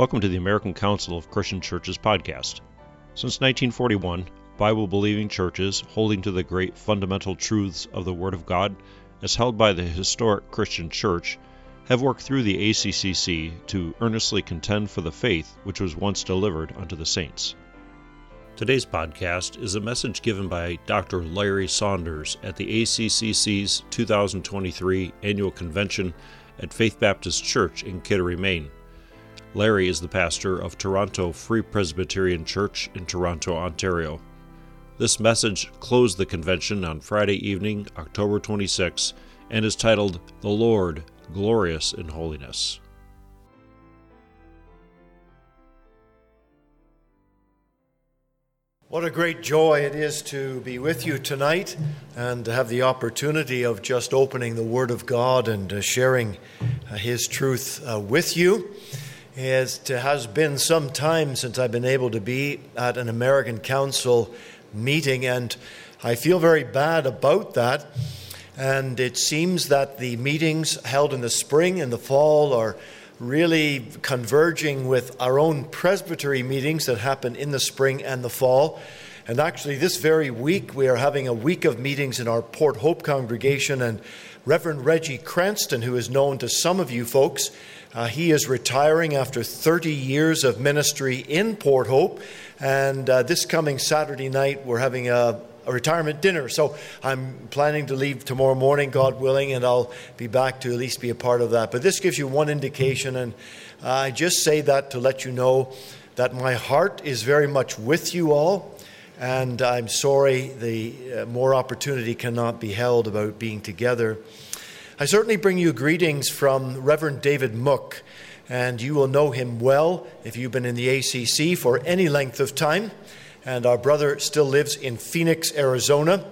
Welcome to the American Council of Christian Churches podcast. Since 1941, Bible believing churches holding to the great fundamental truths of the Word of God, as held by the historic Christian Church, have worked through the ACCC to earnestly contend for the faith which was once delivered unto the saints. Today's podcast is a message given by Dr. Larry Saunders at the ACCC's 2023 annual convention at Faith Baptist Church in Kittery, Maine. Larry is the pastor of Toronto Free Presbyterian Church in Toronto, Ontario. This message closed the convention on Friday evening, October 26, and is titled The Lord, Glorious in Holiness. What a great joy it is to be with you tonight and to have the opportunity of just opening the Word of God and uh, sharing uh, His truth uh, with you. It has been some time since I've been able to be at an American Council meeting, and I feel very bad about that. And it seems that the meetings held in the spring and the fall are really converging with our own presbytery meetings that happen in the spring and the fall. And actually, this very week, we are having a week of meetings in our Port Hope congregation. And Reverend Reggie Cranston, who is known to some of you folks, uh, he is retiring after 30 years of ministry in Port Hope. And uh, this coming Saturday night, we're having a, a, retirement dinner. So I'm planning to leave tomorrow morning, God willing, and I'll be back to at least be a part of that. But this gives you one indication. And I just say that to let you know that my heart is very much with you all. And I'm sorry the uh, more opportunity cannot be held about being together. I certainly bring you greetings from Reverend David Mook, and you will know him well if you've been in the ACC for any length of time. And our brother still lives in Phoenix, Arizona.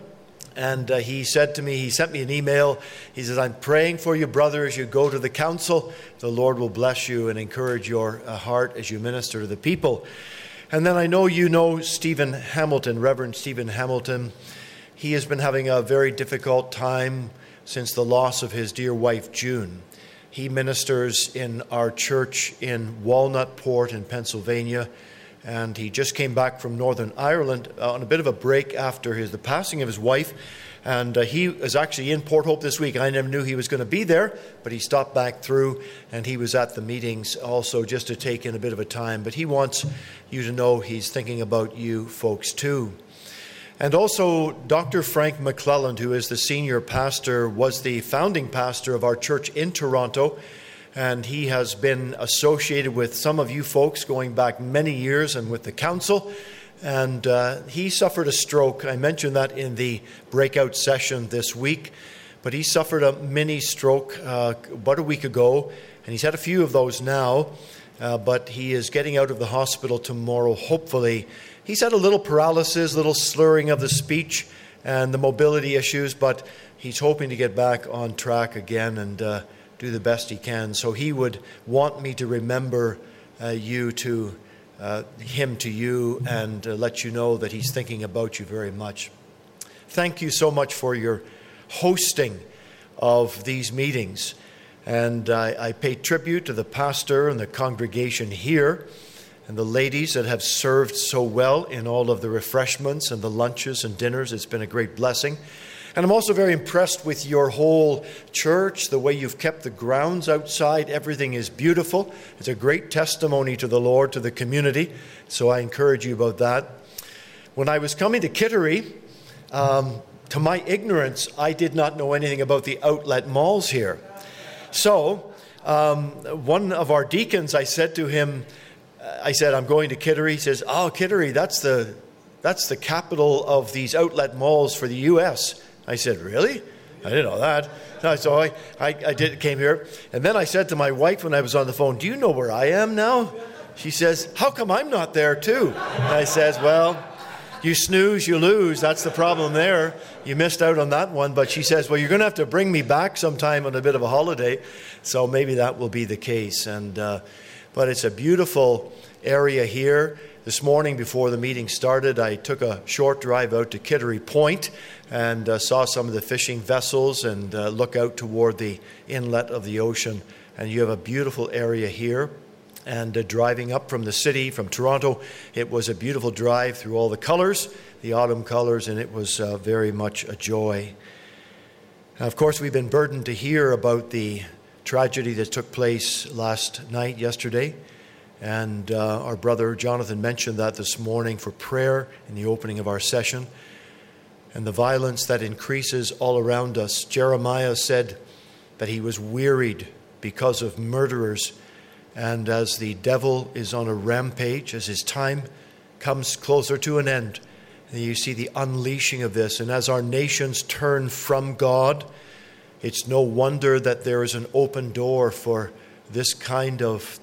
And uh, he said to me, he sent me an email. He says, I'm praying for you, brother, as you go to the council. The Lord will bless you and encourage your uh, heart as you minister to the people. And then I know you know Stephen Hamilton, Reverend Stephen Hamilton. He has been having a very difficult time since the loss of his dear wife, June. He ministers in our church in Walnutport in Pennsylvania, and he just came back from Northern Ireland on a bit of a break after his, the passing of his wife. And uh, he is actually in Port Hope this week. I never knew he was going to be there, but he stopped back through and he was at the meetings also just to take in a bit of a time. But he wants you to know he's thinking about you folks too. And also, Dr. Frank McClelland, who is the senior pastor, was the founding pastor of our church in Toronto. And he has been associated with some of you folks going back many years and with the council. And uh, he suffered a stroke. I mentioned that in the breakout session this week. But he suffered a mini stroke uh, about a week ago. And he's had a few of those now. Uh, but he is getting out of the hospital tomorrow, hopefully He's had a little paralysis, a little slurring of the speech, and the mobility issues, but he's hoping to get back on track again and uh, do the best he can. So he would want me to remember uh, you to uh, him to you and uh, let you know that he's thinking about you very much. Thank you so much for your hosting of these meetings. And I, I pay tribute to the pastor and the congregation here and the ladies that have served so well in all of the refreshments and the lunches and dinners. It's been a great blessing. And I'm also very impressed with your whole church, the way you've kept the grounds outside. Everything is beautiful. It's a great testimony to the Lord, to the community. So I encourage you about that. When I was coming to Kittery, um, to my ignorance, I did not know anything about the outlet malls here. So, um, one of our deacons, I said to him, I said, I'm going to Kittery. He says, Oh, Kittery, that's the, that's the capital of these outlet malls for the U.S. I said, Really? I didn't know that. So I, I, I did, came here. And then I said to my wife when I was on the phone, Do you know where I am now? She says, How come I'm not there too? And I says, Well, you snooze, you lose. That's the problem there. You missed out on that one. But she says, Well, you're going to have to bring me back sometime on a bit of a holiday. So maybe that will be the case. And, uh, but it's a beautiful area here. This morning, before the meeting started, I took a short drive out to Kittery Point and uh, saw some of the fishing vessels and uh, look out toward the inlet of the ocean. And you have a beautiful area here. And uh, driving up from the city, from Toronto, it was a beautiful drive through all the colors, the autumn colors, and it was uh, very much a joy. Now, of course, we've been burdened to hear about the tragedy that took place last night, yesterday. And uh, our brother Jonathan mentioned that this morning for prayer in the opening of our session. And the violence that increases all around us. Jeremiah said that he was wearied because of murderers. And as the devil is on a rampage, as his time comes closer to an end, you see the unleashing of this. And as our nations turn from God, it's no wonder that there is an open door for this kind of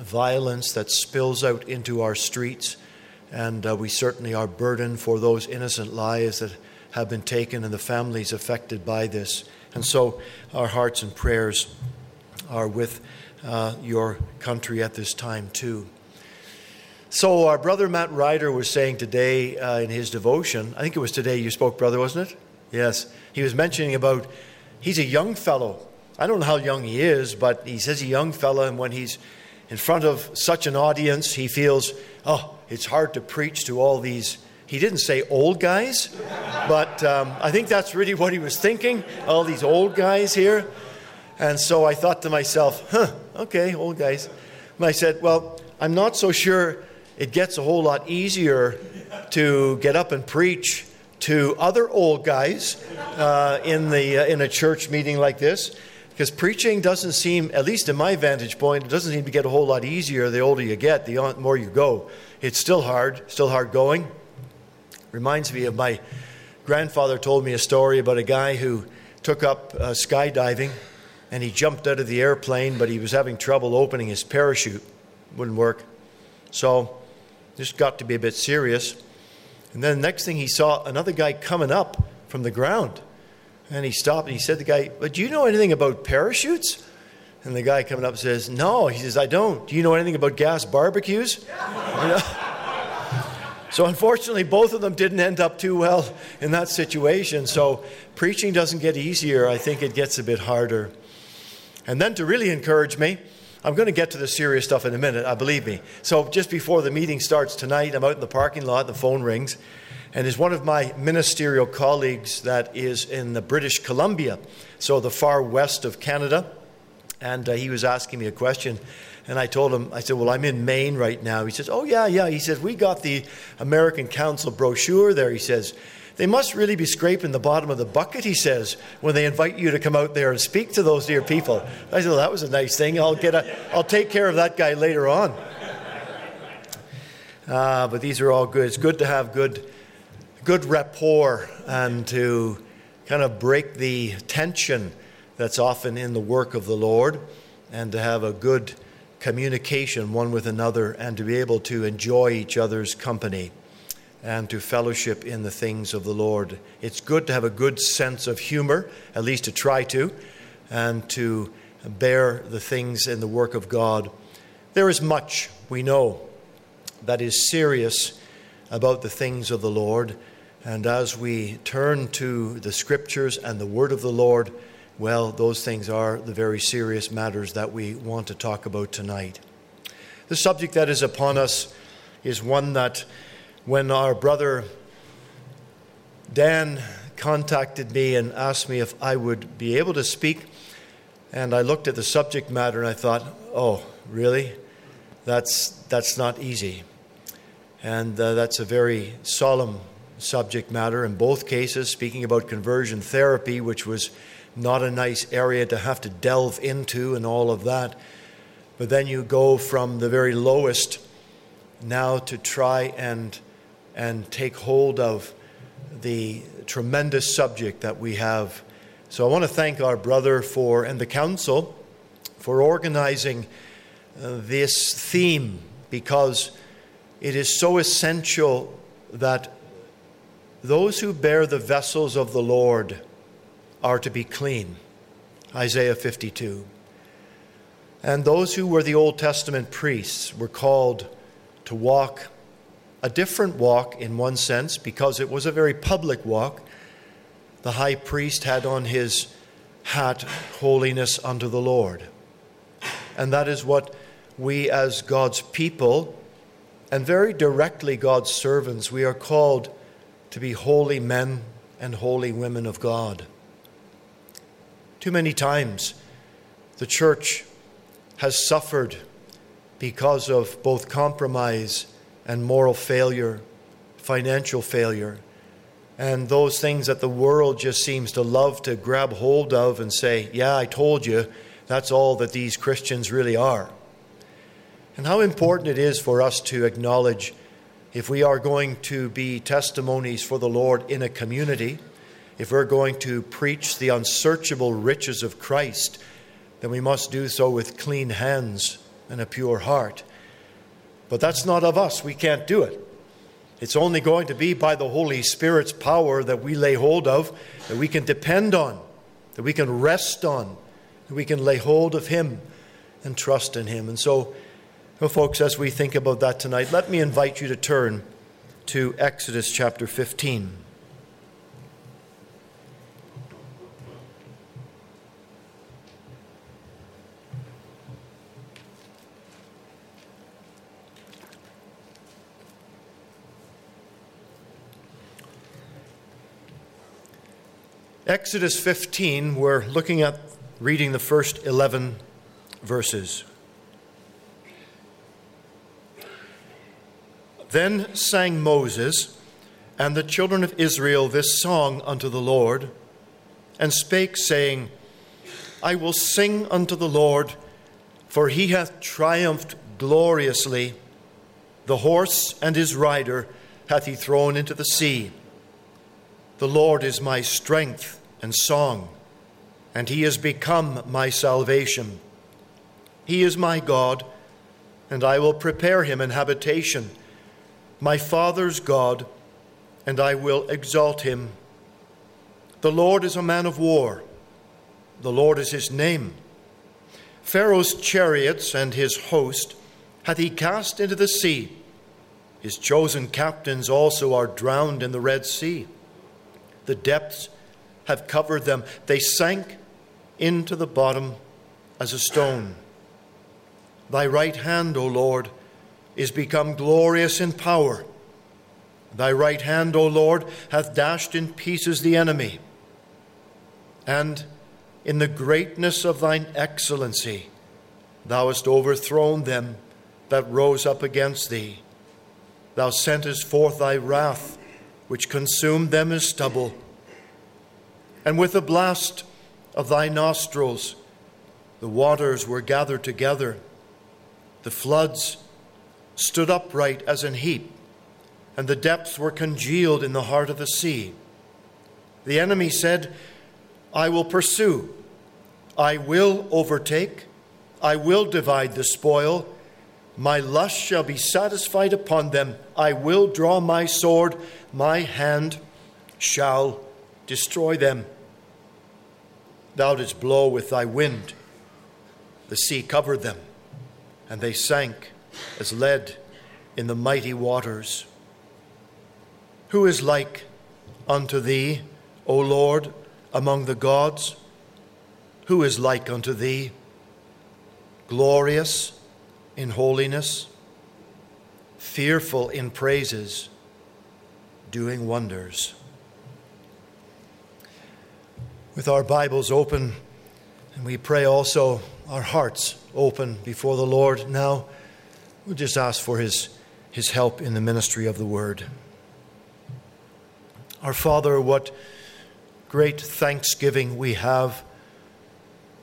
violence that spills out into our streets. And uh, we certainly are burdened for those innocent lives that have been taken and the families affected by this. And so our hearts and prayers are with uh, your country at this time, too. So, our brother Matt Ryder was saying today uh, in his devotion, I think it was today you spoke, brother, wasn't it? Yes. He was mentioning about he's a young fellow. I don't know how young he is, but he says a young fellow, and when he's in front of such an audience, he feels, oh, it's hard to preach to all these. He didn't say old guys, but um, I think that's really what he was thinking, all these old guys here. And so I thought to myself, huh, okay, old guys. And I said, well, I'm not so sure it gets a whole lot easier to get up and preach to other old guys uh, in, the, uh, in a church meeting like this. Because preaching doesn't seem, at least in my vantage point, it doesn't seem to get a whole lot easier the older you get, the more you go. It's still hard, still hard going. Reminds me of my grandfather told me a story about a guy who took up uh, skydiving and he jumped out of the airplane, but he was having trouble opening his parachute. Wouldn't work. So this got to be a bit serious. And then the next thing he saw another guy coming up from the ground. And he stopped and he said to the guy, But do you know anything about parachutes? And the guy coming up says, No. He says, I don't. Do you know anything about gas barbecues? so unfortunately, both of them didn't end up too well in that situation. So preaching doesn't get easier. I think it gets a bit harder. And then to really encourage me, I'm going to get to the serious stuff in a minute, I believe me. So just before the meeting starts tonight, I'm out in the parking lot, the phone rings, and is one of my ministerial colleagues that is in the British Columbia, so the far west of Canada, and uh, he was asking me a question. And I told him, I said, Well, I'm in Maine right now. He says, Oh, yeah, yeah. He says, We got the American Council brochure there. He says, they must really be scraping the bottom of the bucket, he says, when they invite you to come out there and speak to those dear people. I said, well, that was a nice thing. I'll, get a, I'll take care of that guy later on. Uh, but these are all good. It's good to have good, good rapport and to kind of break the tension that's often in the work of the Lord and to have a good communication one with another and to be able to enjoy each other's company and to fellowship in the things of the Lord. It's good to have a good sense of humor, at least to try to, and to bear the things in the work of God. There is much, we know, that is serious about the things of the Lord. And as we turn to the Scriptures and the Word of the Lord, well, those things are the very serious matters that we want to talk about tonight. The subject that is upon us is one that when our brother Dan contacted me and asked me if I would be able to speak, and I looked at the subject matter and I thought, oh, really? That's, that's not easy. And uh, that's a very solemn subject matter in both cases, speaking about conversion therapy, which was not a nice area to have to delve into and all of that. But then you go from the very lowest now to try and and take hold of the tremendous subject that we have. So I want to thank our brother for and the council for organizing uh, this theme because it is so essential that those who bear the vessels of the Lord are to be clean. Isaiah 52. And those who were the Old Testament priests were called to walk a different walk in one sense because it was a very public walk. The high priest had on his hat, Holiness unto the Lord. And that is what we as God's people, and very directly God's servants, we are called to be holy men and holy women of God. Too many times, the church has suffered because of both compromise and moral failure, financial failure, and those things that the world just seems to love to grab hold of and say, Yeah, I told you, that's all that these Christians really are. And how important it is for us to acknowledge if we are going to be testimonies for the Lord in a community, if we're going to preach the unsearchable riches of Christ, then we must do so with clean hands and a pure heart. But that's not of us. We can't do it. It's only going to be by the Holy Spirit's power that we lay hold of, that we can depend on, that we can rest on, that we can lay hold of Him and trust in Him. And so, well, folks, as we think about that tonight, let me invite you to turn to Exodus chapter 15. Exodus 15, we're looking at reading the first 11 verses. Then sang Moses and the children of Israel this song unto the Lord, and spake, saying, I will sing unto the Lord, for he hath triumphed gloriously. The horse and his rider hath he thrown into the sea. The Lord is my strength and song, and he is become my salvation. He is my God, and I will prepare him an habitation, my father's God, and I will exalt him. The Lord is a man of war, the Lord is his name. Pharaoh's chariots and his host hath he cast into the sea. His chosen captains also are drowned in the Red Sea. The depths have covered them. They sank into the bottom as a stone. Thy right hand, O Lord, is become glorious in power. Thy right hand, O Lord, hath dashed in pieces the enemy. And in the greatness of thine excellency, thou hast overthrown them that rose up against thee. Thou sentest forth thy wrath, which consumed them as stubble and with the blast of thy nostrils the waters were gathered together, the floods stood upright as an heap, and the depths were congealed in the heart of the sea. The enemy said, I will pursue, I will overtake, I will divide the spoil. My lust shall be satisfied upon them. I will draw my sword, my hand shall destroy them. Thou didst blow with thy wind, the sea covered them, and they sank as lead in the mighty waters. Who is like unto thee, O Lord, among the gods? Who is like unto thee, glorious in holiness, fearful in praises, doing wonders? with our Bibles open, and we pray also our hearts open before the Lord now. We'll just ask for his, his help in the ministry of the word. Our Father, what great thanksgiving we have,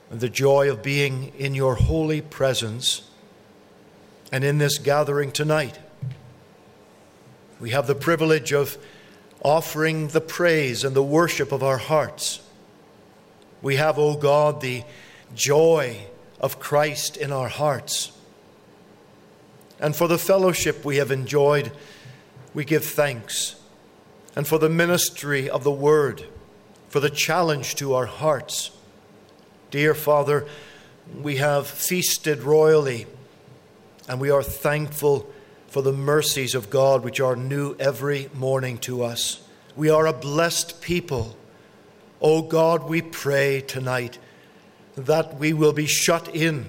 the joy of being in your holy presence and in this gathering tonight. We have the privilege of offering the praise and the worship of our hearts we have, O oh God, the joy of Christ in our hearts. And for the fellowship we have enjoyed, we give thanks. And for the ministry of the Word, for the challenge to our hearts. Dear Father, we have feasted royally, and we are thankful for the mercies of God which are new every morning to us. We are a blessed people O oh God, we pray tonight that we will be shut in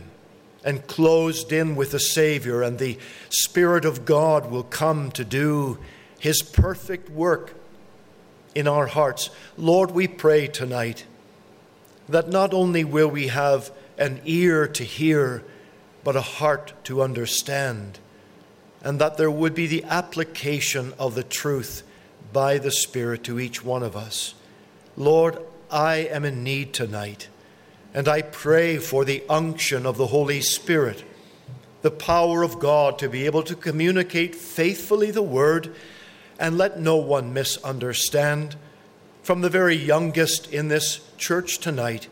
and closed in with the Savior, and the Spirit of God will come to do His perfect work in our hearts. Lord, we pray tonight that not only will we have an ear to hear, but a heart to understand, and that there would be the application of the truth by the Spirit to each one of us. Lord, I am in need tonight, and I pray for the unction of the Holy Spirit, the power of God to be able to communicate faithfully the Word, and let no one misunderstand. From the very youngest in this church tonight,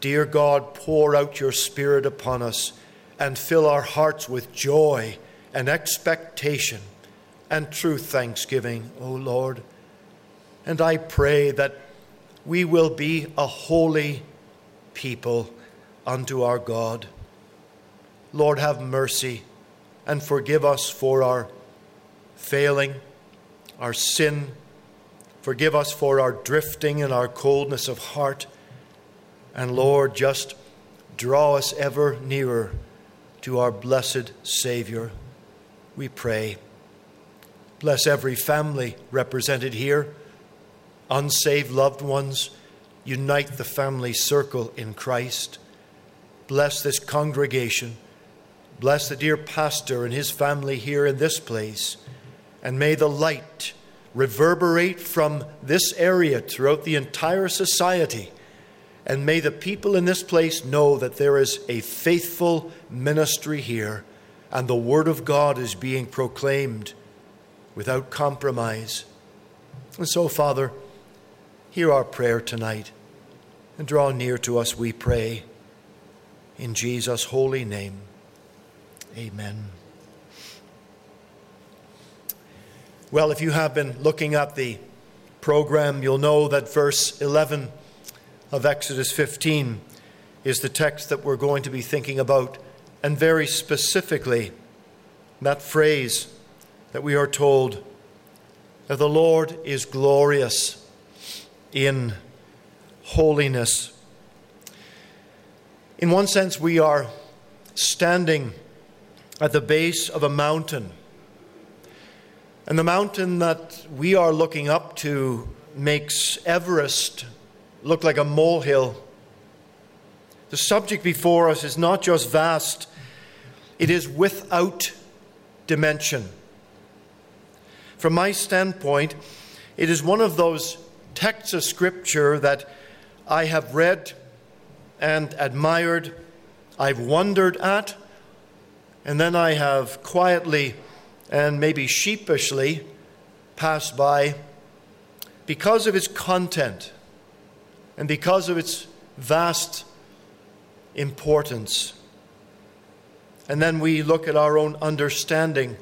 dear God, pour out your Spirit upon us and fill our hearts with joy and expectation and true thanksgiving, O Lord. And I pray that we will be a holy people unto our God. Lord, have mercy and forgive us for our failing, our sin. Forgive us for our drifting and our coldness of heart. And Lord, just draw us ever nearer to our blessed Savior. We pray. Bless every family represented here unsaved loved ones, unite the family circle in Christ. Bless this congregation. Bless the dear pastor and his family here in this place. And may the light reverberate from this area throughout the entire society. And may the people in this place know that there is a faithful ministry here and the Word of God is being proclaimed without compromise. And so, Father, Hear our prayer tonight and draw near to us, we pray. In Jesus' holy name, amen. Well, if you have been looking at the program, you'll know that verse 11 of Exodus 15 is the text that we're going to be thinking about, and very specifically, that phrase that we are told that the Lord is glorious in holiness. In one sense, we are standing at the base of a mountain. And the mountain that we are looking up to makes Everest look like a molehill. The subject before us is not just vast, it is without dimension. From my standpoint, it is one of those texts of Scripture that I have read and admired, I've wondered at, and then I have quietly and maybe sheepishly passed by because of its content and because of its vast importance. And then we look at our own understanding,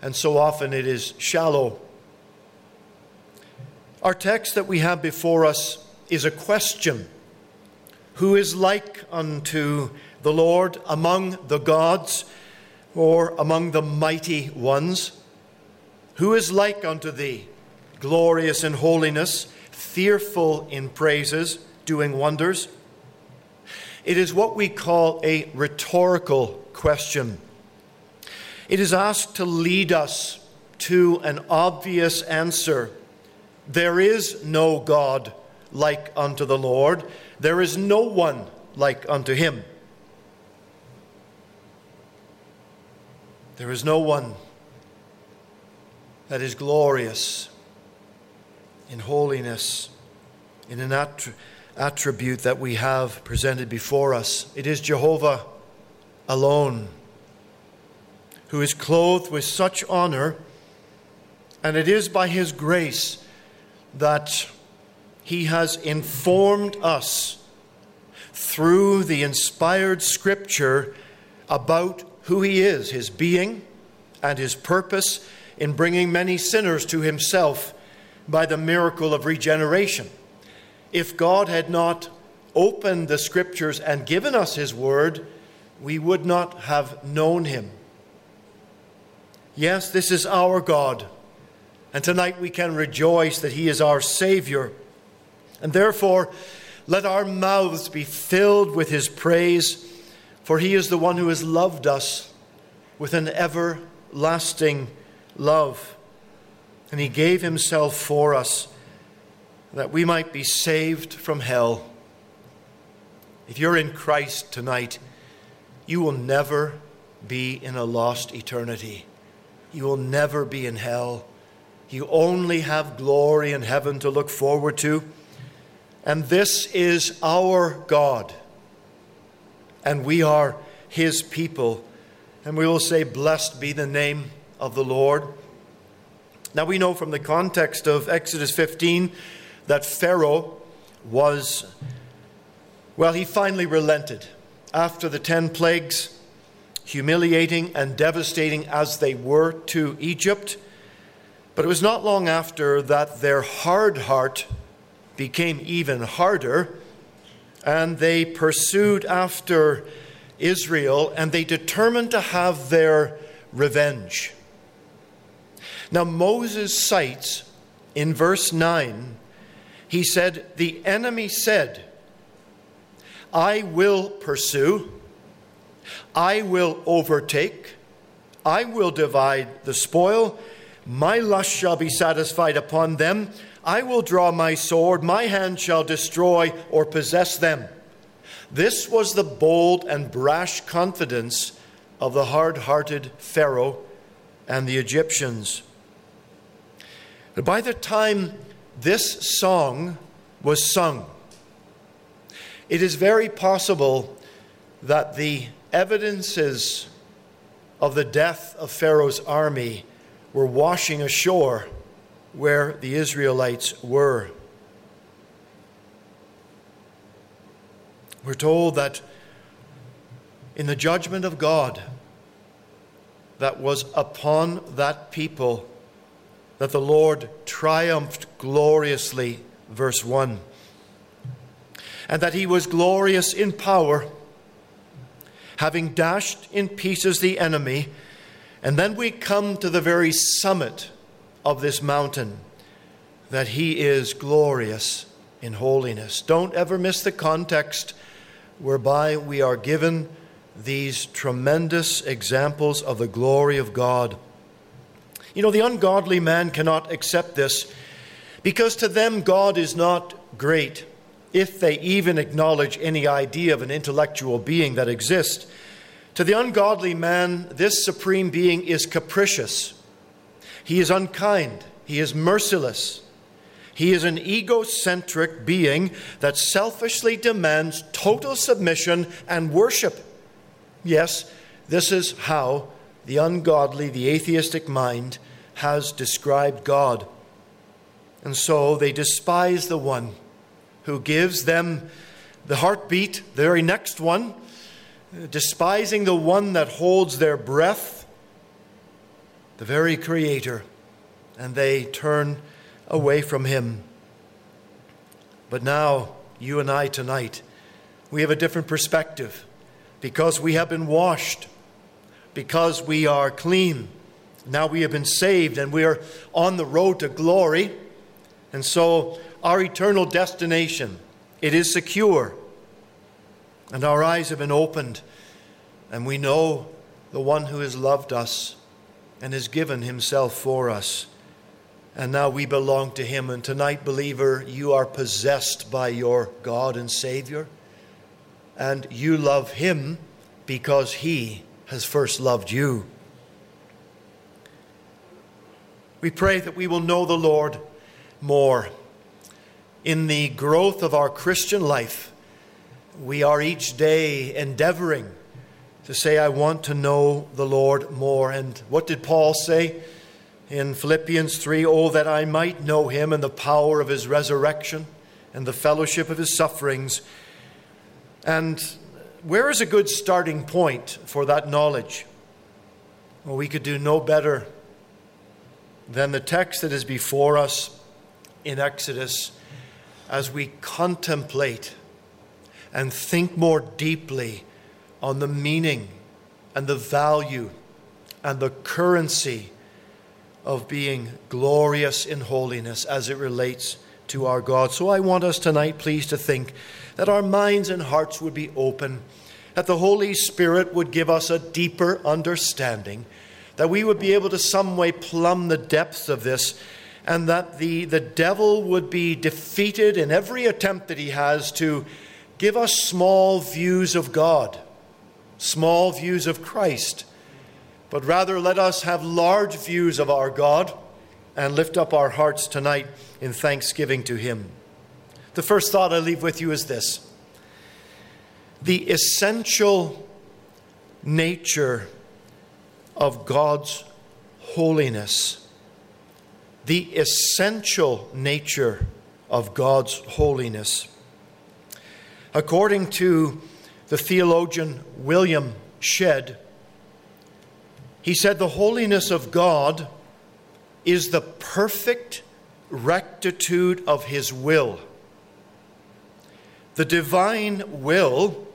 and so often it is shallow our text that we have before us is a question Who is like unto the Lord among the gods or among the mighty ones? Who is like unto thee, glorious in holiness, fearful in praises, doing wonders? It is what we call a rhetorical question. It is asked to lead us to an obvious answer there is no God like unto the Lord, there is no one like unto him. There is no one that is glorious in holiness, in an attribute that we have presented before us. It is Jehovah alone who is clothed with such honor, and it is by his grace that He has informed us through the inspired Scripture about who He is, His being, and His purpose in bringing many sinners to Himself by the miracle of regeneration. If God had not opened the Scriptures and given us His Word, we would not have known Him. Yes, this is our God and tonight we can rejoice that He is our Savior. And therefore, let our mouths be filled with His praise. For he is the one who has loved us with an everlasting love. And he gave himself for us that we might be saved from hell. If you're in Christ tonight, you will never be in a lost eternity. You will never be in hell. You only have glory in heaven to look forward to. And this is our God. And we are his people. And we will say, Blessed be the name of the Lord. Now we know from the context of Exodus 15 that Pharaoh was, well, he finally relented. After the ten plagues, humiliating and devastating as they were to Egypt, but it was not long after that their hard heart became even harder, and they pursued after Israel and they determined to have their revenge. Now, Moses cites in verse 9 he said, The enemy said, I will pursue, I will overtake, I will divide the spoil, my lust shall be satisfied upon them, I will draw my sword, my hand shall destroy or possess them. This was the bold and brash confidence of the hard hearted Pharaoh and the Egyptians. But by the time this song was sung. It is very possible that the evidences of the death of Pharaoh's army were washing ashore where the Israelites were. We're told that in the judgment of God that was upon that people, that the Lord triumphed gloriously, verse 1, and that he was glorious in power, having dashed in pieces the enemy. And then we come to the very summit of this mountain, that he is glorious in holiness. Don't ever miss the context whereby we are given these tremendous examples of the glory of God. You know, the ungodly man cannot accept this because to them God is not great, if they even acknowledge any idea of an intellectual being that exists. To the ungodly man, this supreme being is capricious. He is unkind. He is merciless. He is an egocentric being that selfishly demands total submission and worship. Yes, this is how the ungodly, the atheistic mind has described God. And so they despise the one who gives them the heartbeat, the very next one, despising the one that holds their breath, the very Creator, and they turn away from Him. But now, you and I tonight, we have a different perspective because we have been washed, because we are clean. Now we have been saved and we are on the road to glory. And so our eternal destination, it is secure. And our eyes have been opened and we know the one who has loved us and has given himself for us. And now we belong to him. And tonight, believer, you are possessed by your God and Savior and you love him because he has first loved you. We pray that we will know the Lord more. In the growth of our Christian life, we are each day endeavoring to say, I want to know the Lord more. And what did Paul say in Philippians 3? Oh, that I might know him and the power of his resurrection and the fellowship of his sufferings and where is a good starting point for that knowledge? Well, we could do no better than the text that is before us in Exodus as we contemplate and think more deeply on the meaning and the value and the currency of being glorious in holiness as it relates to our God. So I want us tonight, please, to think that our minds and hearts would be open that the Holy Spirit would give us a deeper understanding, that we would be able to some way plumb the depths of this, and that the, the devil would be defeated in every attempt that he has to give us small views of God, small views of Christ, but rather let us have large views of our God and lift up our hearts tonight in thanksgiving to Him. The first thought I leave with you is this the essential nature of God's holiness. The essential nature of God's holiness. According to the theologian William Shedd, he said, The holiness of God is the perfect rectitude of his will. The divine will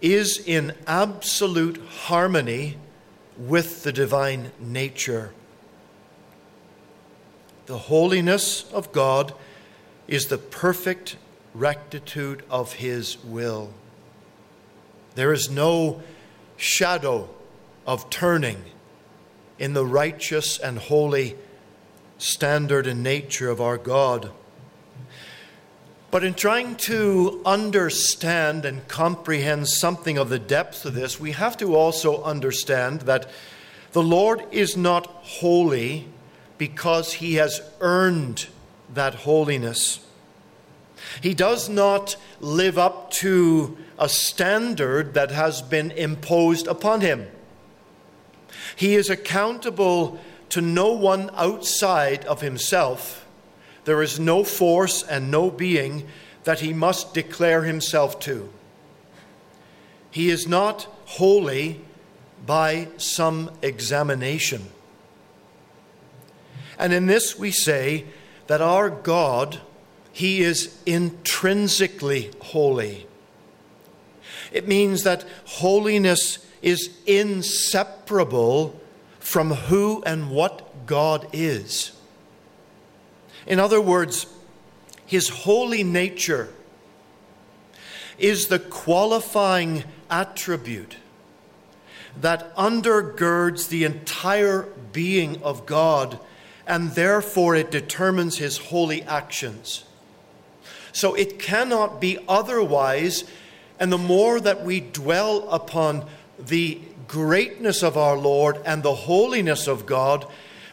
is in absolute harmony with the divine nature. The holiness of God is the perfect rectitude of His will. There is no shadow of turning in the righteous and holy standard and nature of our God. But in trying to understand and comprehend something of the depth of this, we have to also understand that the Lord is not holy because he has earned that holiness. He does not live up to a standard that has been imposed upon him. He is accountable to no one outside of himself there is no force and no being that he must declare himself to. He is not holy by some examination. And in this we say that our God, He is intrinsically holy. It means that holiness is inseparable from who and what God is. In other words, his holy nature is the qualifying attribute that undergirds the entire being of God, and therefore it determines his holy actions. So it cannot be otherwise, and the more that we dwell upon the greatness of our Lord and the holiness of God,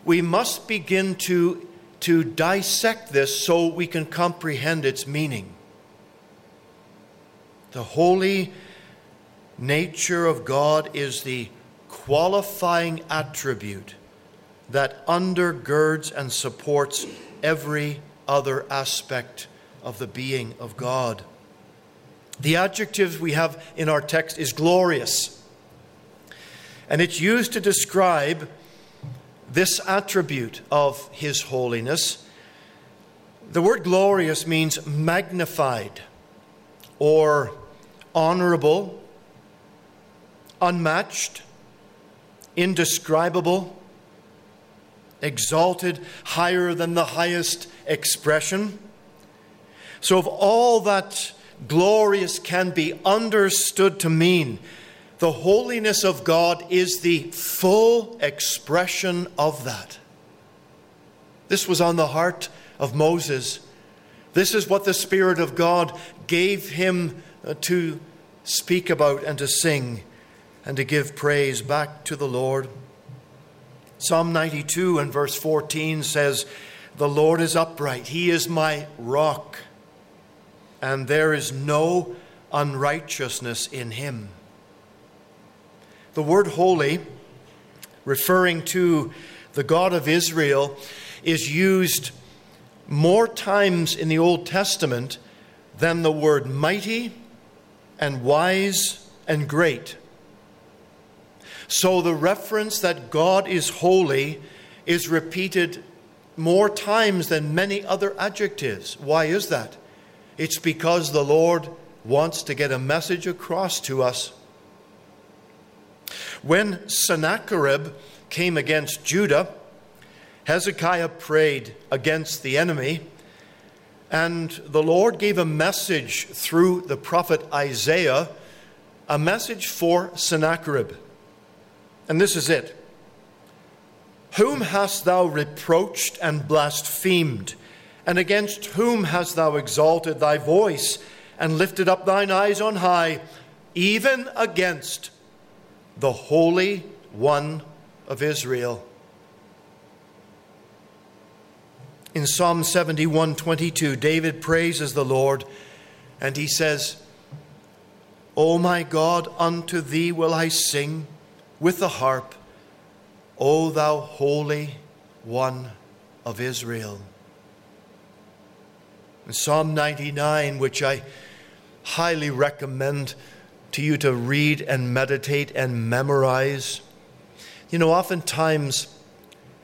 we must begin to to dissect this so we can comprehend its meaning. The holy nature of God is the qualifying attribute that undergirds and supports every other aspect of the being of God. The adjective we have in our text is glorious, and it's used to describe this attribute of His holiness. The word glorious means magnified or honorable, unmatched, indescribable, exalted, higher than the highest expression. So, if all that glorious can be understood to mean, the holiness of God is the full expression of that. This was on the heart of Moses. This is what the Spirit of God gave him uh, to speak about and to sing and to give praise back to the Lord. Psalm 92 and verse 14 says, The Lord is upright, He is my rock, and there is no unrighteousness in Him. The word holy, referring to the God of Israel, is used more times in the Old Testament than the word mighty and wise and great. So the reference that God is holy is repeated more times than many other adjectives. Why is that? It's because the Lord wants to get a message across to us when Sennacherib came against Judah, Hezekiah prayed against the enemy, and the Lord gave a message through the prophet Isaiah a message for Sennacherib. And this is it Whom hast thou reproached and blasphemed? And against whom hast thou exalted thy voice and lifted up thine eyes on high? Even against the Holy One of Israel. In Psalm 71 22, David praises the Lord and he says, O my God, unto thee will I sing with the harp, O thou Holy One of Israel. In Psalm 99, which I highly recommend to you to read and meditate and memorize. You know, oftentimes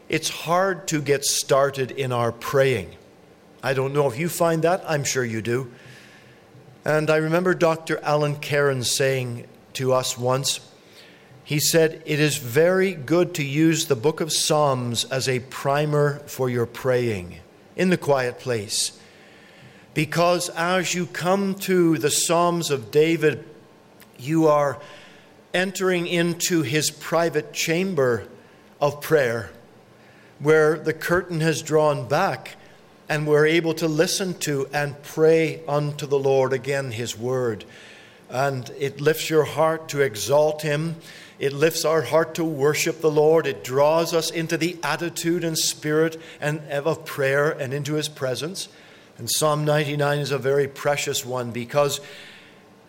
it's hard to get started in our praying. I don't know if you find that, I'm sure you do. And I remember Dr. Alan Cairns saying to us once, he said, It is very good to use the book of Psalms as a primer for your praying in the quiet place. Because as you come to the Psalms of David, you are entering into his private chamber of prayer where the curtain has drawn back and we're able to listen to and pray unto the Lord again His Word. And it lifts your heart to exalt Him. It lifts our heart to worship the Lord. It draws us into the attitude and spirit and of prayer and into His presence. And Psalm 99 is a very precious one because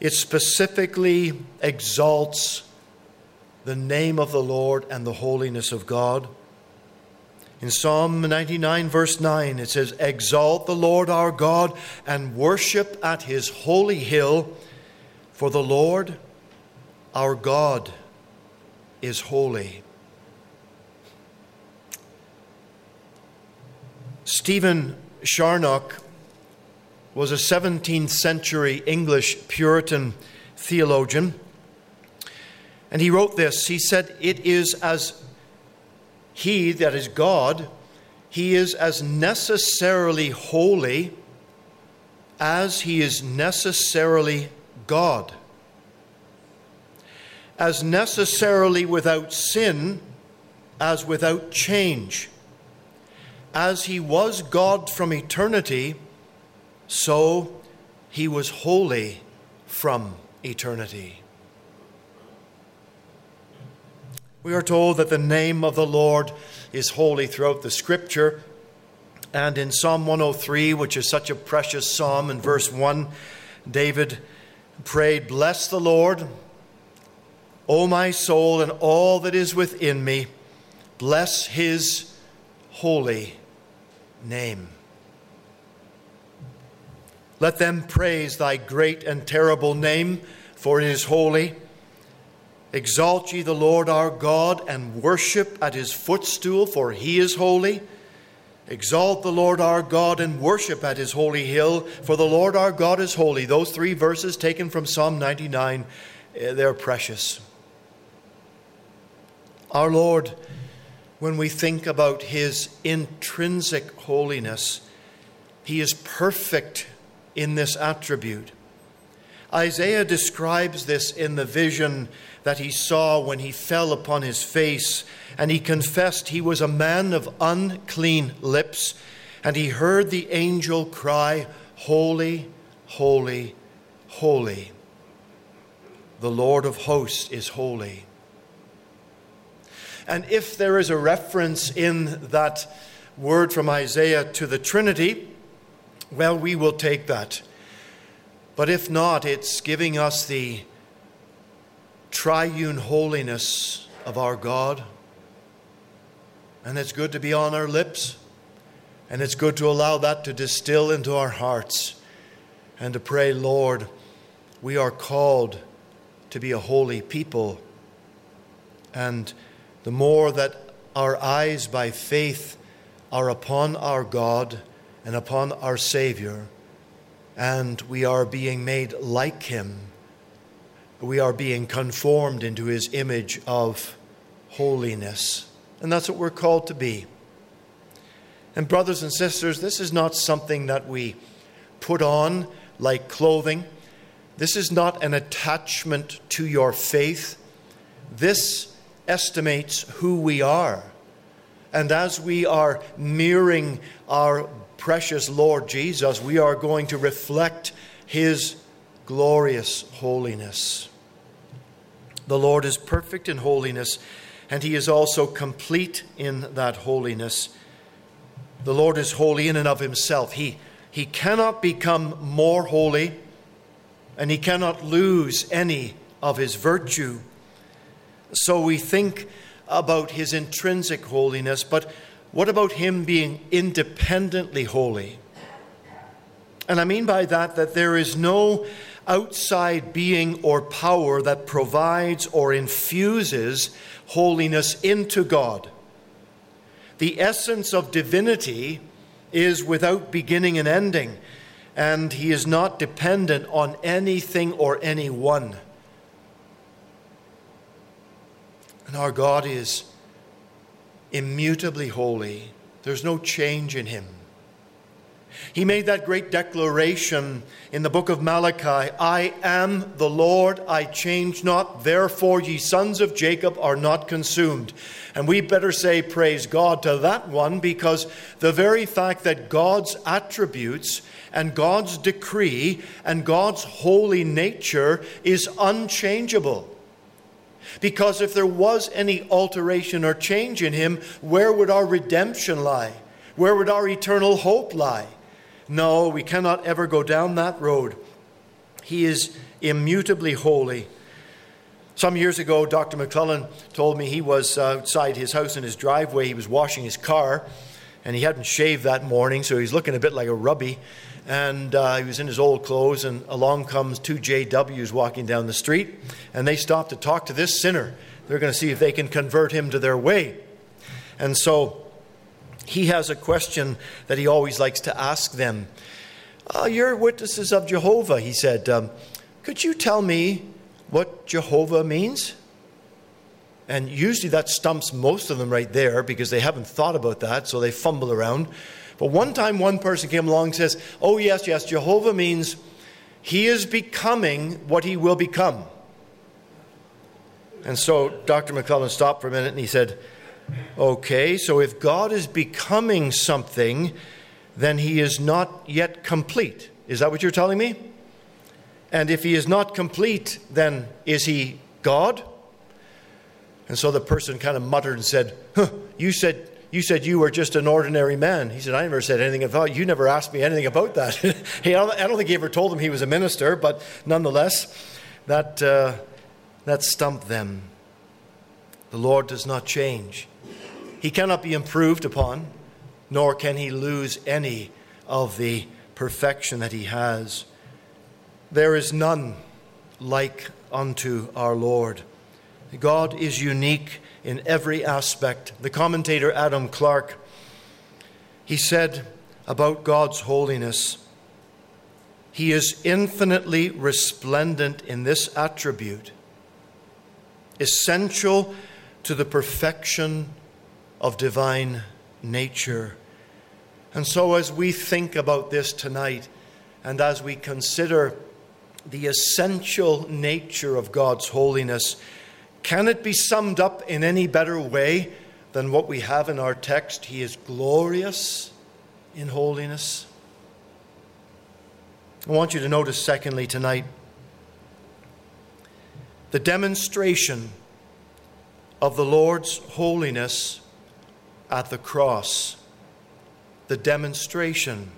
it specifically exalts the name of the Lord and the holiness of God. In Psalm 99, verse 9, it says, Exalt the Lord our God and worship at his holy hill, for the Lord our God is holy. Stephen Charnock was a 17th century English Puritan theologian. And he wrote this. He said, It is as he, that is God, he is as necessarily holy as he is necessarily God. As necessarily without sin as without change. As he was God from eternity, so he was holy from eternity. We are told that the name of the Lord is holy throughout the scripture. And in Psalm 103, which is such a precious psalm, in verse 1, David prayed, Bless the Lord, O my soul, and all that is within me. Bless his holy name. Let them praise thy great and terrible name, for it is holy. Exalt ye the Lord our God and worship at his footstool, for he is holy. Exalt the Lord our God and worship at his holy hill, for the Lord our God is holy. Those three verses taken from Psalm 99, eh, they're precious. Our Lord, when we think about his intrinsic holiness, he is perfect in this attribute. Isaiah describes this in the vision that he saw when he fell upon his face, and he confessed he was a man of unclean lips, and he heard the angel cry, Holy, holy, holy. The Lord of hosts is holy. And if there is a reference in that word from Isaiah to the Trinity, well, we will take that. But if not, it's giving us the triune holiness of our God. And it's good to be on our lips. And it's good to allow that to distill into our hearts and to pray, Lord, we are called to be a holy people. And the more that our eyes by faith are upon our God and upon our Savior, and we are being made like Him we are being conformed into his image of holiness. And that's what we're called to be. And, brothers and sisters, this is not something that we put on like clothing. This is not an attachment to your faith. This estimates who we are. And as we are mirroring our precious Lord Jesus, we are going to reflect his glorious holiness. The Lord is perfect in holiness, and he is also complete in that holiness. The Lord is holy in and of himself. He, he cannot become more holy, and he cannot lose any of his virtue. So we think about his intrinsic holiness, but what about him being independently holy? And I mean by that that there is no outside being or power that provides or infuses holiness into God. The essence of divinity is without beginning and ending, and he is not dependent on anything or anyone. And our God is immutably holy, there's no change in him. He made that great declaration in the book of Malachi I am the Lord, I change not, therefore ye sons of Jacob are not consumed. And we better say praise God to that one because the very fact that God's attributes and God's decree and God's holy nature is unchangeable. Because if there was any alteration or change in him, where would our redemption lie? Where would our eternal hope lie? No, we cannot ever go down that road. He is immutably holy. Some years ago, Dr. McClellan told me he was outside his house in his driveway. He was washing his car, and he hadn't shaved that morning, so he's looking a bit like a rubby. And uh, he was in his old clothes, and along comes two JWs walking down the street, and they stop to talk to this sinner. They're going to see if they can convert him to their way. And so he has a question that he always likes to ask them. Uh, you're witnesses of Jehovah, he said. Um, could you tell me what Jehovah means? And usually that stumps most of them right there because they haven't thought about that, so they fumble around. But one time one person came along and says, Oh, yes, yes, Jehovah means he is becoming what he will become. And so Dr. McClellan stopped for a minute and he said, Okay, so if God is becoming something, then he is not yet complete. Is that what you're telling me? And if he is not complete, then is he God? And so the person kind of muttered and said, huh, You said you said you were just an ordinary man. He said, I never said anything about you. never asked me anything about that. hey, I don't think he ever told him he was a minister, but nonetheless, that, uh, that stumped them. The Lord does not change. He cannot be improved upon, nor can he lose any of the perfection that he has. There is none like unto our Lord. God is unique in every aspect. The commentator Adam Clarke, he said about God's holiness, he is infinitely resplendent in this attribute, essential to the perfection of divine nature. And so, as we think about this tonight, and as we consider the essential nature of God's holiness, can it be summed up in any better way than what we have in our text? He is glorious in holiness. I want you to notice, secondly, tonight, the demonstration of the Lord's holiness at the cross. The demonstration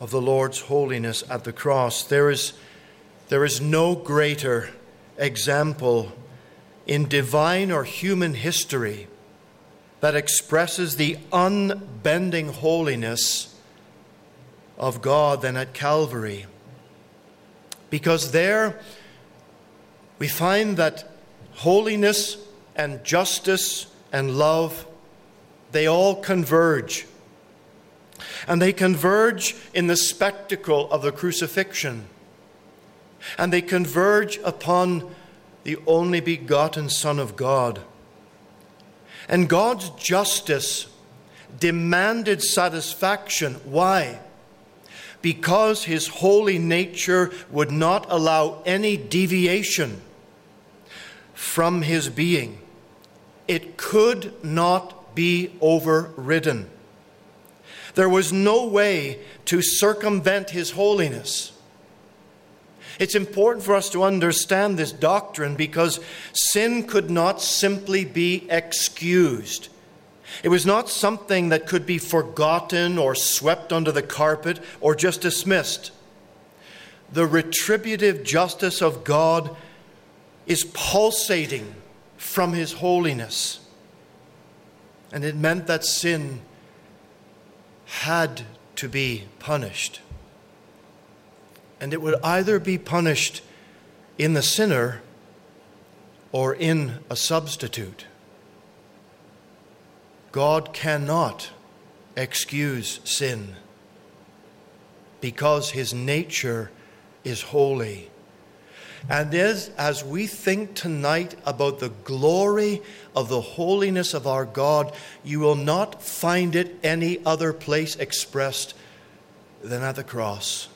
of the Lord's holiness at the cross. There is, there is no greater example in divine or human history that expresses the unbending holiness of God than at Calvary. Because there we find that holiness and justice and love they all converge. And they converge in the spectacle of the crucifixion. And they converge upon the only begotten Son of God. And God's justice demanded satisfaction. Why? because his holy nature would not allow any deviation from his being. It could not be overridden. There was no way to circumvent his holiness. It's important for us to understand this doctrine because sin could not simply be excused. It was not something that could be forgotten or swept under the carpet or just dismissed. The retributive justice of God is pulsating from His holiness. And it meant that sin had to be punished. And it would either be punished in the sinner or in a substitute. God cannot excuse sin because his nature is holy. And as, as we think tonight about the glory of the holiness of our God, you will not find it any other place expressed than at the cross.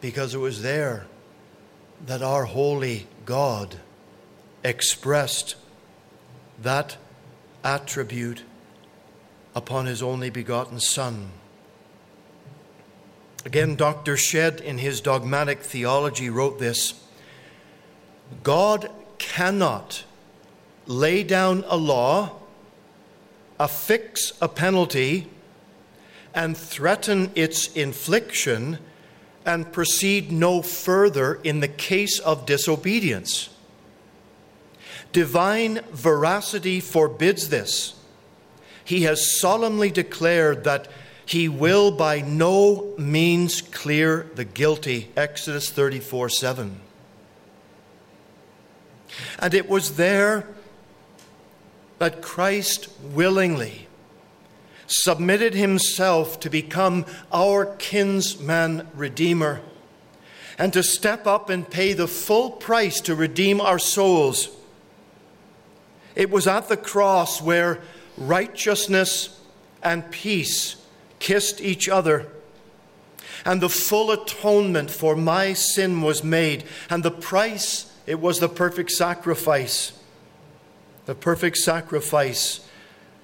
Because it was there that our holy God expressed that attribute upon his only begotten Son. Again, Dr. Shedd, in his dogmatic theology, wrote this God cannot lay down a law, affix a penalty, and threaten its infliction and proceed no further in the case of disobedience. Divine veracity forbids this. He has solemnly declared that he will by no means clear the guilty. Exodus 34 7. And it was there that Christ willingly submitted himself to become our kinsman redeemer and to step up and pay the full price to redeem our souls it was at the cross where righteousness and peace kissed each other. And the full atonement for my sin was made. And the price, it was the perfect sacrifice. The perfect sacrifice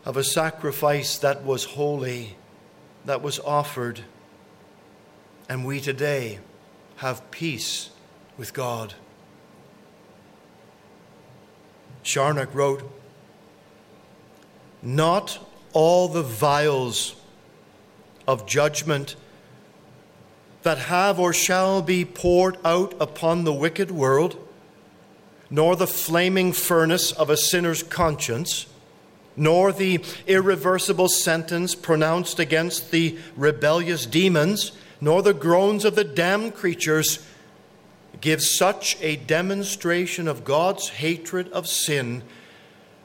of a sacrifice that was holy, that was offered. And we today have peace with God. Charnock wrote, Not all the vials of judgment that have or shall be poured out upon the wicked world, nor the flaming furnace of a sinner's conscience, nor the irreversible sentence pronounced against the rebellious demons, nor the groans of the damned creatures gives such a demonstration of God's hatred of sin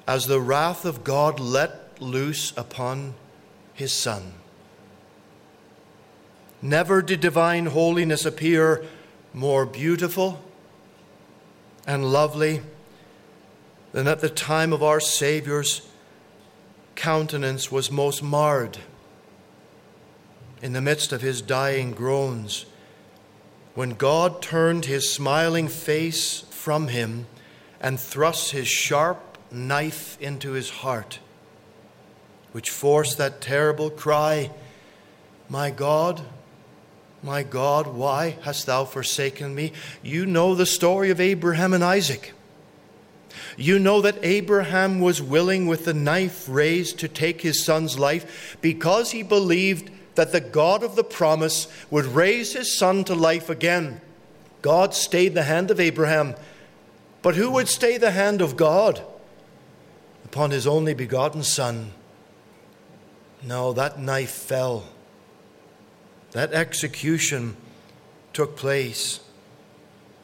as the wrath of God let loose upon his Son. Never did divine holiness appear more beautiful and lovely than at the time of our Saviour's countenance was most marred in the midst of his dying groans when God turned his smiling face from him and thrust his sharp knife into his heart, which forced that terrible cry, My God, my God, why hast thou forsaken me? You know the story of Abraham and Isaac. You know that Abraham was willing with the knife raised to take his son's life because he believed that the God of the promise would raise his son to life again. God stayed the hand of Abraham. But who would stay the hand of God upon his only begotten son? No, that knife fell. That execution took place.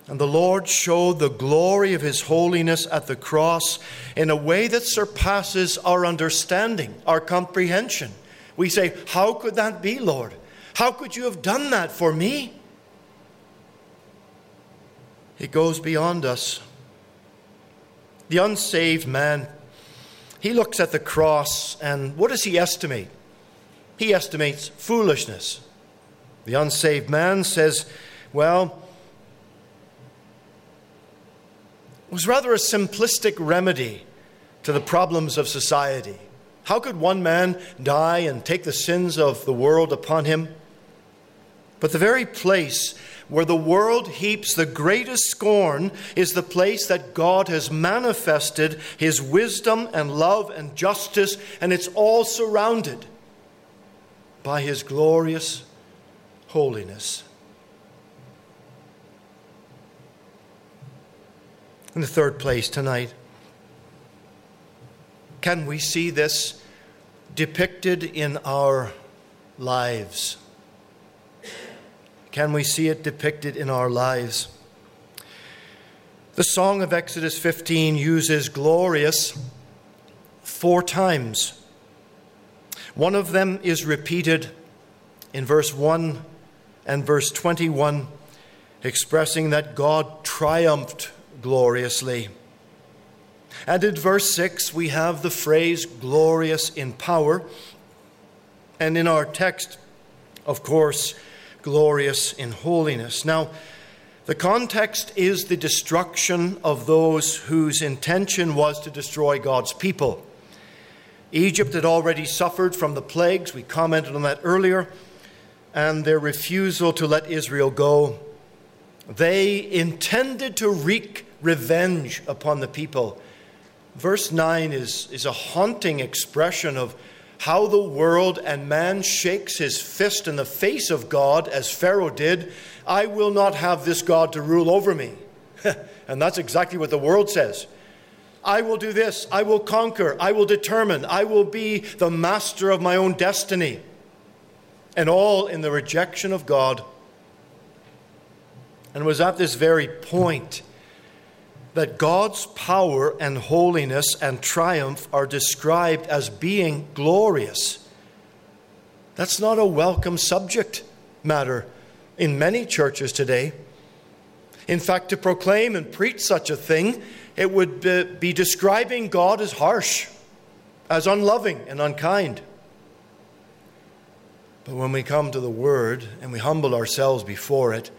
And the Lord showed the glory of His holiness at the cross in a way that surpasses our understanding, our comprehension. We say, How could that be, Lord? How could you have done that for me? It goes beyond us. The unsaved man, he looks at the cross and what does he estimate? He estimates foolishness. The unsaved man says, well, it was rather a simplistic remedy to the problems of society. How could one man die and take the sins of the world upon him? But the very place where the world heaps the greatest scorn is the place that God has manifested his wisdom and love and justice, and it's all surrounded by his glorious holiness. In the third place tonight, can we see this depicted in our lives? Can we see it depicted in our lives? The song of Exodus 15 uses glorious four times. One of them is repeated in verse 1 and verse 21, expressing that God triumphed gloriously. And in verse 6, we have the phrase glorious in power. And in our text, of course, glorious in holiness. Now, the context is the destruction of those whose intention was to destroy God's people. Egypt had already suffered from the plagues, we commented on that earlier, and their refusal to let Israel go. They intended to wreak revenge upon the people Verse 9 is, is a haunting expression of how the world and man shakes his fist in the face of God, as Pharaoh did. I will not have this God to rule over me. and that's exactly what the world says. I will do this. I will conquer. I will determine. I will be the master of my own destiny. And all in the rejection of God. And it was at this very point that God's power and holiness and triumph are described as being glorious. That's not a welcome subject matter in many churches today. In fact, to proclaim and preach such a thing, it would be describing God as harsh, as unloving and unkind. But when we come to the Word and we humble ourselves before it,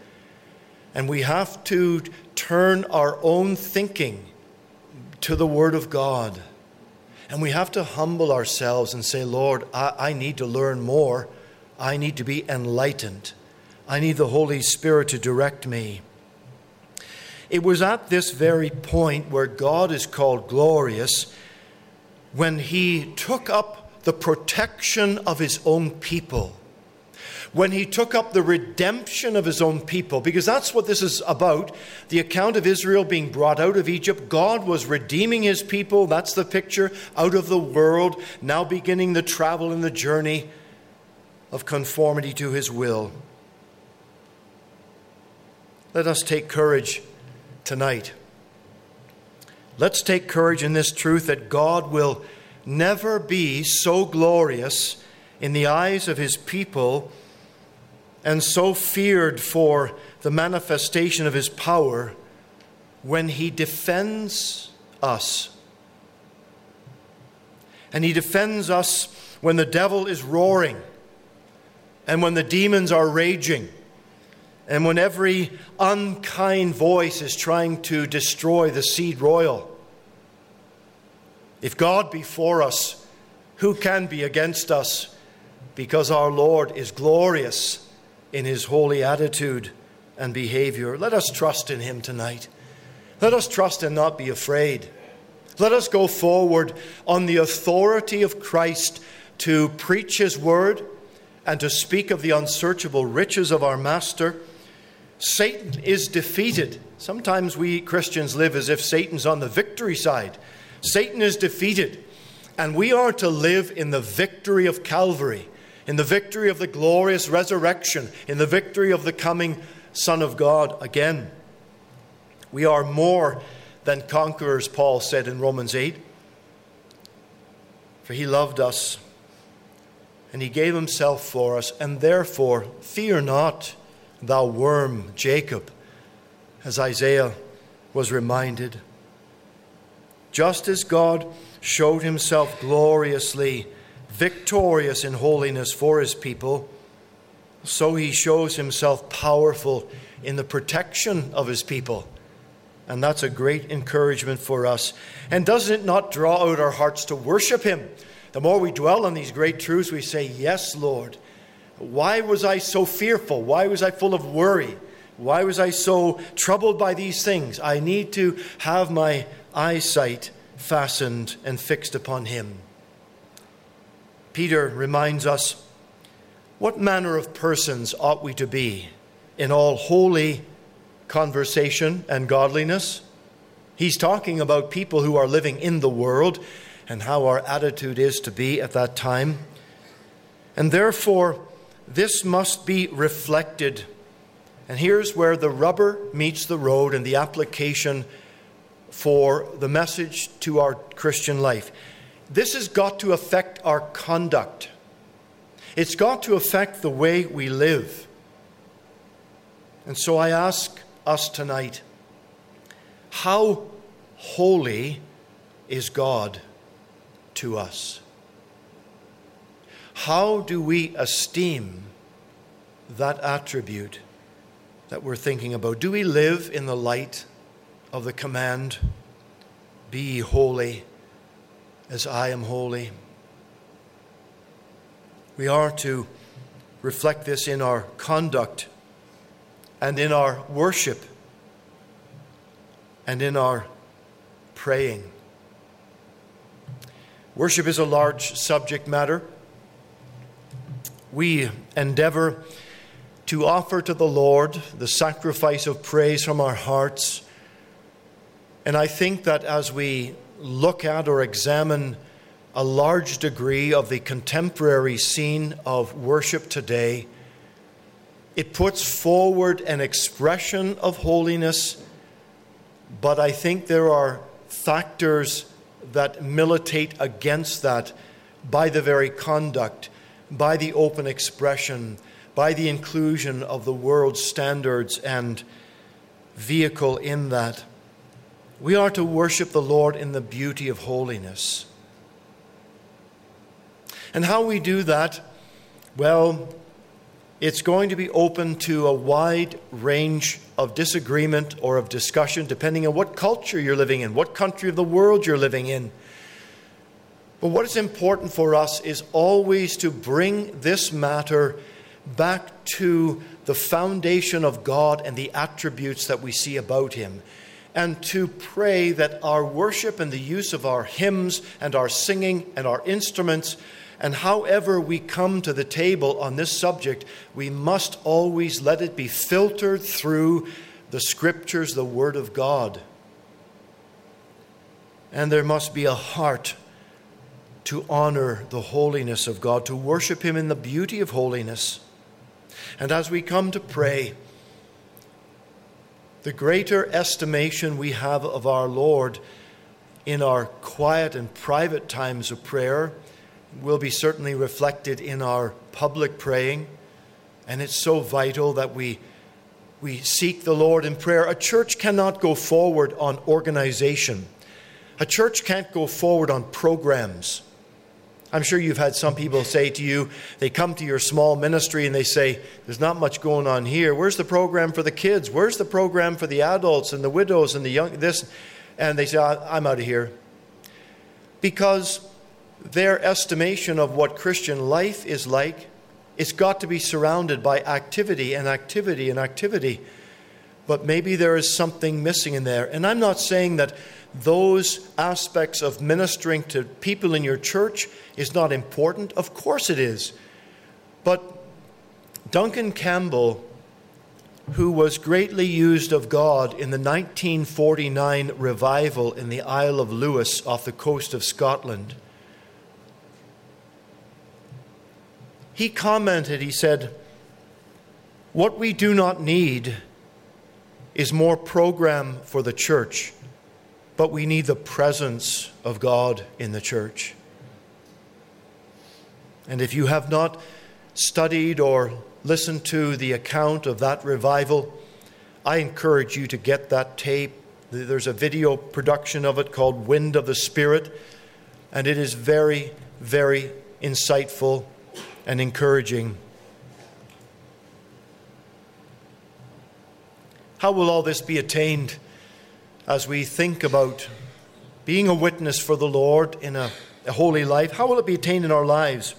and we have to turn our own thinking to the Word of God. And we have to humble ourselves and say, Lord, I, I, need to learn more. I need to be enlightened. I need the Holy Spirit to direct me. It was at this very point where God is called glorious when He took up the protection of His own people when he took up the redemption of his own people, because that's what this is about. The account of Israel being brought out of Egypt, God was redeeming his people. That's the picture out of the world, now beginning the travel and the journey of conformity to his will. Let us take courage tonight. Let's take courage in this truth that God will never be so glorious in the eyes of his people and so feared for the manifestation of his power when he defends us. And he defends us when the devil is roaring, and when the demons are raging, and when every unkind voice is trying to destroy the seed royal. If God be for us, who can be against us? Because our Lord is glorious in his holy attitude and behavior. Let us trust in him tonight. Let us trust and not be afraid. Let us go forward on the authority of Christ to preach his word and to speak of the unsearchable riches of our Master. Satan is defeated. Sometimes we Christians live as if Satan's on the victory side. Satan is defeated, and we are to live in the victory of Calvary in the victory of the glorious resurrection, in the victory of the coming Son of God again. We are more than conquerors, Paul said in Romans 8. For he loved us and he gave himself for us, and therefore fear not, thou worm Jacob, as Isaiah was reminded. Just as God showed himself gloriously victorious in holiness for his people, so he shows himself powerful in the protection of his people. And that's a great encouragement for us. And does it not draw out our hearts to worship him? The more we dwell on these great truths, we say, Yes, Lord. Why was I so fearful? Why was I full of worry? Why was I so troubled by these things? I need to have my eyesight fastened and fixed upon him. Peter reminds us what manner of persons ought we to be in all holy conversation and godliness? He's talking about people who are living in the world and how our attitude is to be at that time. And therefore, this must be reflected. And here's where the rubber meets the road and the application for the message to our Christian life. This has got to affect our conduct, it's got to affect the way we live. And so I ask us tonight how holy is God to us? How do we esteem that attribute that we're thinking about? Do we live in the light of the command, Be holy as I am holy? We are to reflect this in our conduct and in our worship and in our praying. Worship is a large subject matter we endeavor to offer to the Lord the sacrifice of praise from our hearts. And I think that as we look at or examine a large degree of the contemporary scene of worship today, it puts forward an expression of holiness, but I think there are factors that militate against that by the very conduct by the open expression, by the inclusion of the world's standards and vehicle in that. We are to worship the Lord in the beauty of holiness. And how we do that, well, it's going to be open to a wide range of disagreement or of discussion, depending on what culture you're living in, what country of the world you're living in. But what is important for us is always to bring this matter back to the foundation of God and the attributes that we see about Him. And to pray that our worship and the use of our hymns and our singing and our instruments, and however we come to the table on this subject, we must always let it be filtered through the Scriptures, the Word of God. And there must be a heart to honor the holiness of God, to worship Him in the beauty of holiness. And as we come to pray, the greater estimation we have of our Lord in our quiet and private times of prayer will be certainly reflected in our public praying. And it's so vital that we, we seek the Lord in prayer. A church cannot go forward on organization, a church can't go forward on programs. I'm sure you've had some people say to you, they come to your small ministry and they say, There's not much going on here. Where's the program for the kids? Where's the program for the adults and the widows and the young? This. And they say, I'm out of here. Because their estimation of what Christian life is like, it's got to be surrounded by activity and activity and activity. But maybe there is something missing in there. And I'm not saying that those aspects of ministering to people in your church is not important? Of course it is. But Duncan Campbell, who was greatly used of God in the 1949 revival in the Isle of Lewis off the coast of Scotland, he commented, he said, What we do not need is more program for the church but we need the presence of God in the church. And if you have not studied or listened to the account of that revival, I encourage you to get that tape. There's a video production of it called Wind of the Spirit, and it is very, very insightful and encouraging. How will all this be attained as we think about being a witness for the Lord in a, a holy life? How will it be attained in our lives?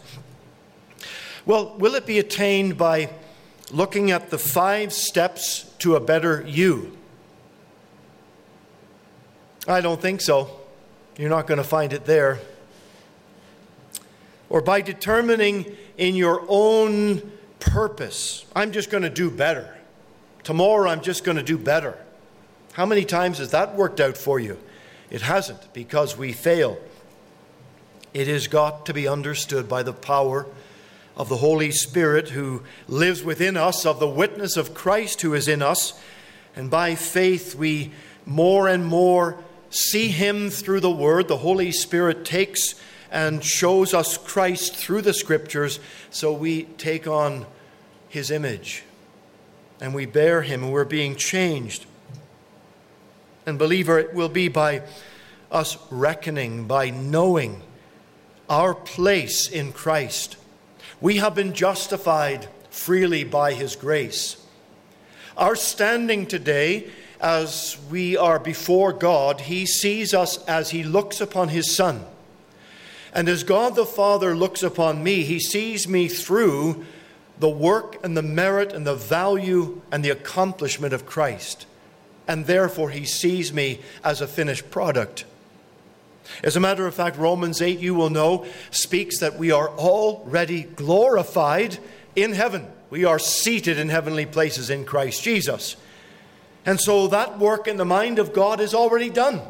Well, will it be attained by looking at the five steps to a better you? I don't think so. You're not going to find it there. Or by determining in your own purpose, I'm just going to do better. Tomorrow, I'm just going to do better. How many times has that worked out for you? It hasn't because we fail. It has got to be understood by the power of the Holy Spirit who lives within us, of the witness of Christ who is in us. And by faith, we more and more see Him through the Word. The Holy Spirit takes and shows us Christ through the Scriptures, so we take on His image and we bear Him and we're being changed. And, believer, it will be by us reckoning, by knowing our place in Christ we have been justified freely by His grace. Our standing today, as we are before God, He sees us as He looks upon His Son. And as God the Father looks upon me, He sees me through the work and the merit and the value and the accomplishment of Christ. And therefore, He sees me as a finished product. As a matter of fact, Romans 8, you will know, speaks that we are already glorified in heaven. We are seated in heavenly places in Christ Jesus. And so that work in the mind of God is already done.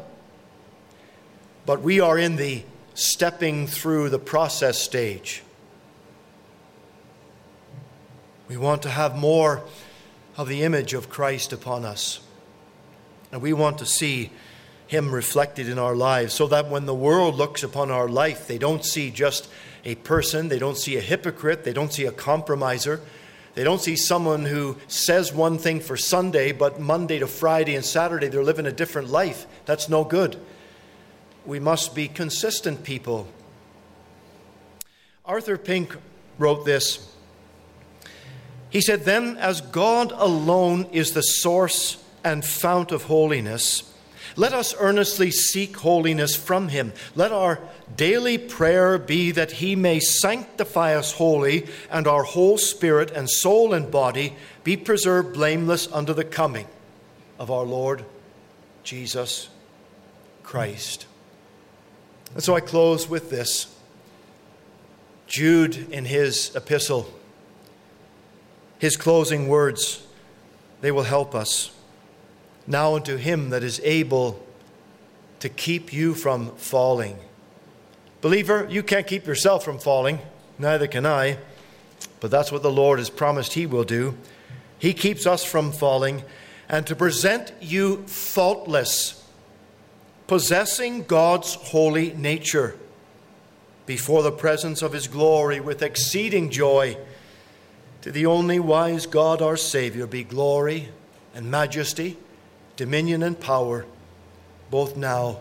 But we are in the stepping through the process stage. We want to have more of the image of Christ upon us. And we want to see him reflected in our lives so that when the world looks upon our life, they don't see just a person, they don't see a hypocrite, they don't see a compromiser. They don't see someone who says one thing for Sunday, but Monday to Friday and Saturday they're living a different life. That's no good. We must be consistent people. Arthur Pink wrote this. He said, Then, as God alone is the source and fount of holiness, let us earnestly seek holiness from him. Let our daily prayer be that he may sanctify us wholly, and our whole spirit and soul and body be preserved blameless unto the coming of our Lord Jesus Christ. And so I close with this. Jude, in his epistle, his closing words, they will help us. Now unto him that is able to keep you from falling. Believer, you can't keep yourself from falling, neither can I, but that's what the Lord has promised he will do. He keeps us from falling, and to present you faultless, possessing God's holy nature before the presence of his glory with exceeding joy. To the only wise God, our Savior, be glory and majesty dominion and power, both now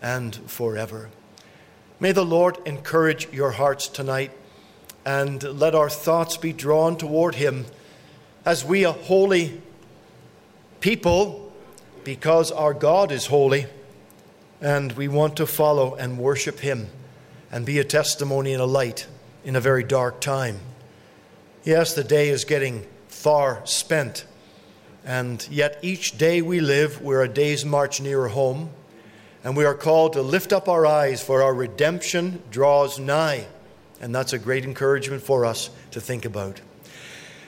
and forever. May the Lord encourage your hearts tonight and let our thoughts be drawn toward Him as we, a holy people, because our God is holy and we want to follow and worship Him and be a testimony and a light in a very dark time. Yes, the day is getting far spent. And yet, each day we live, we're a day's march nearer home, and we are called to lift up our eyes, for our redemption draws nigh. And that's a great encouragement for us to think about.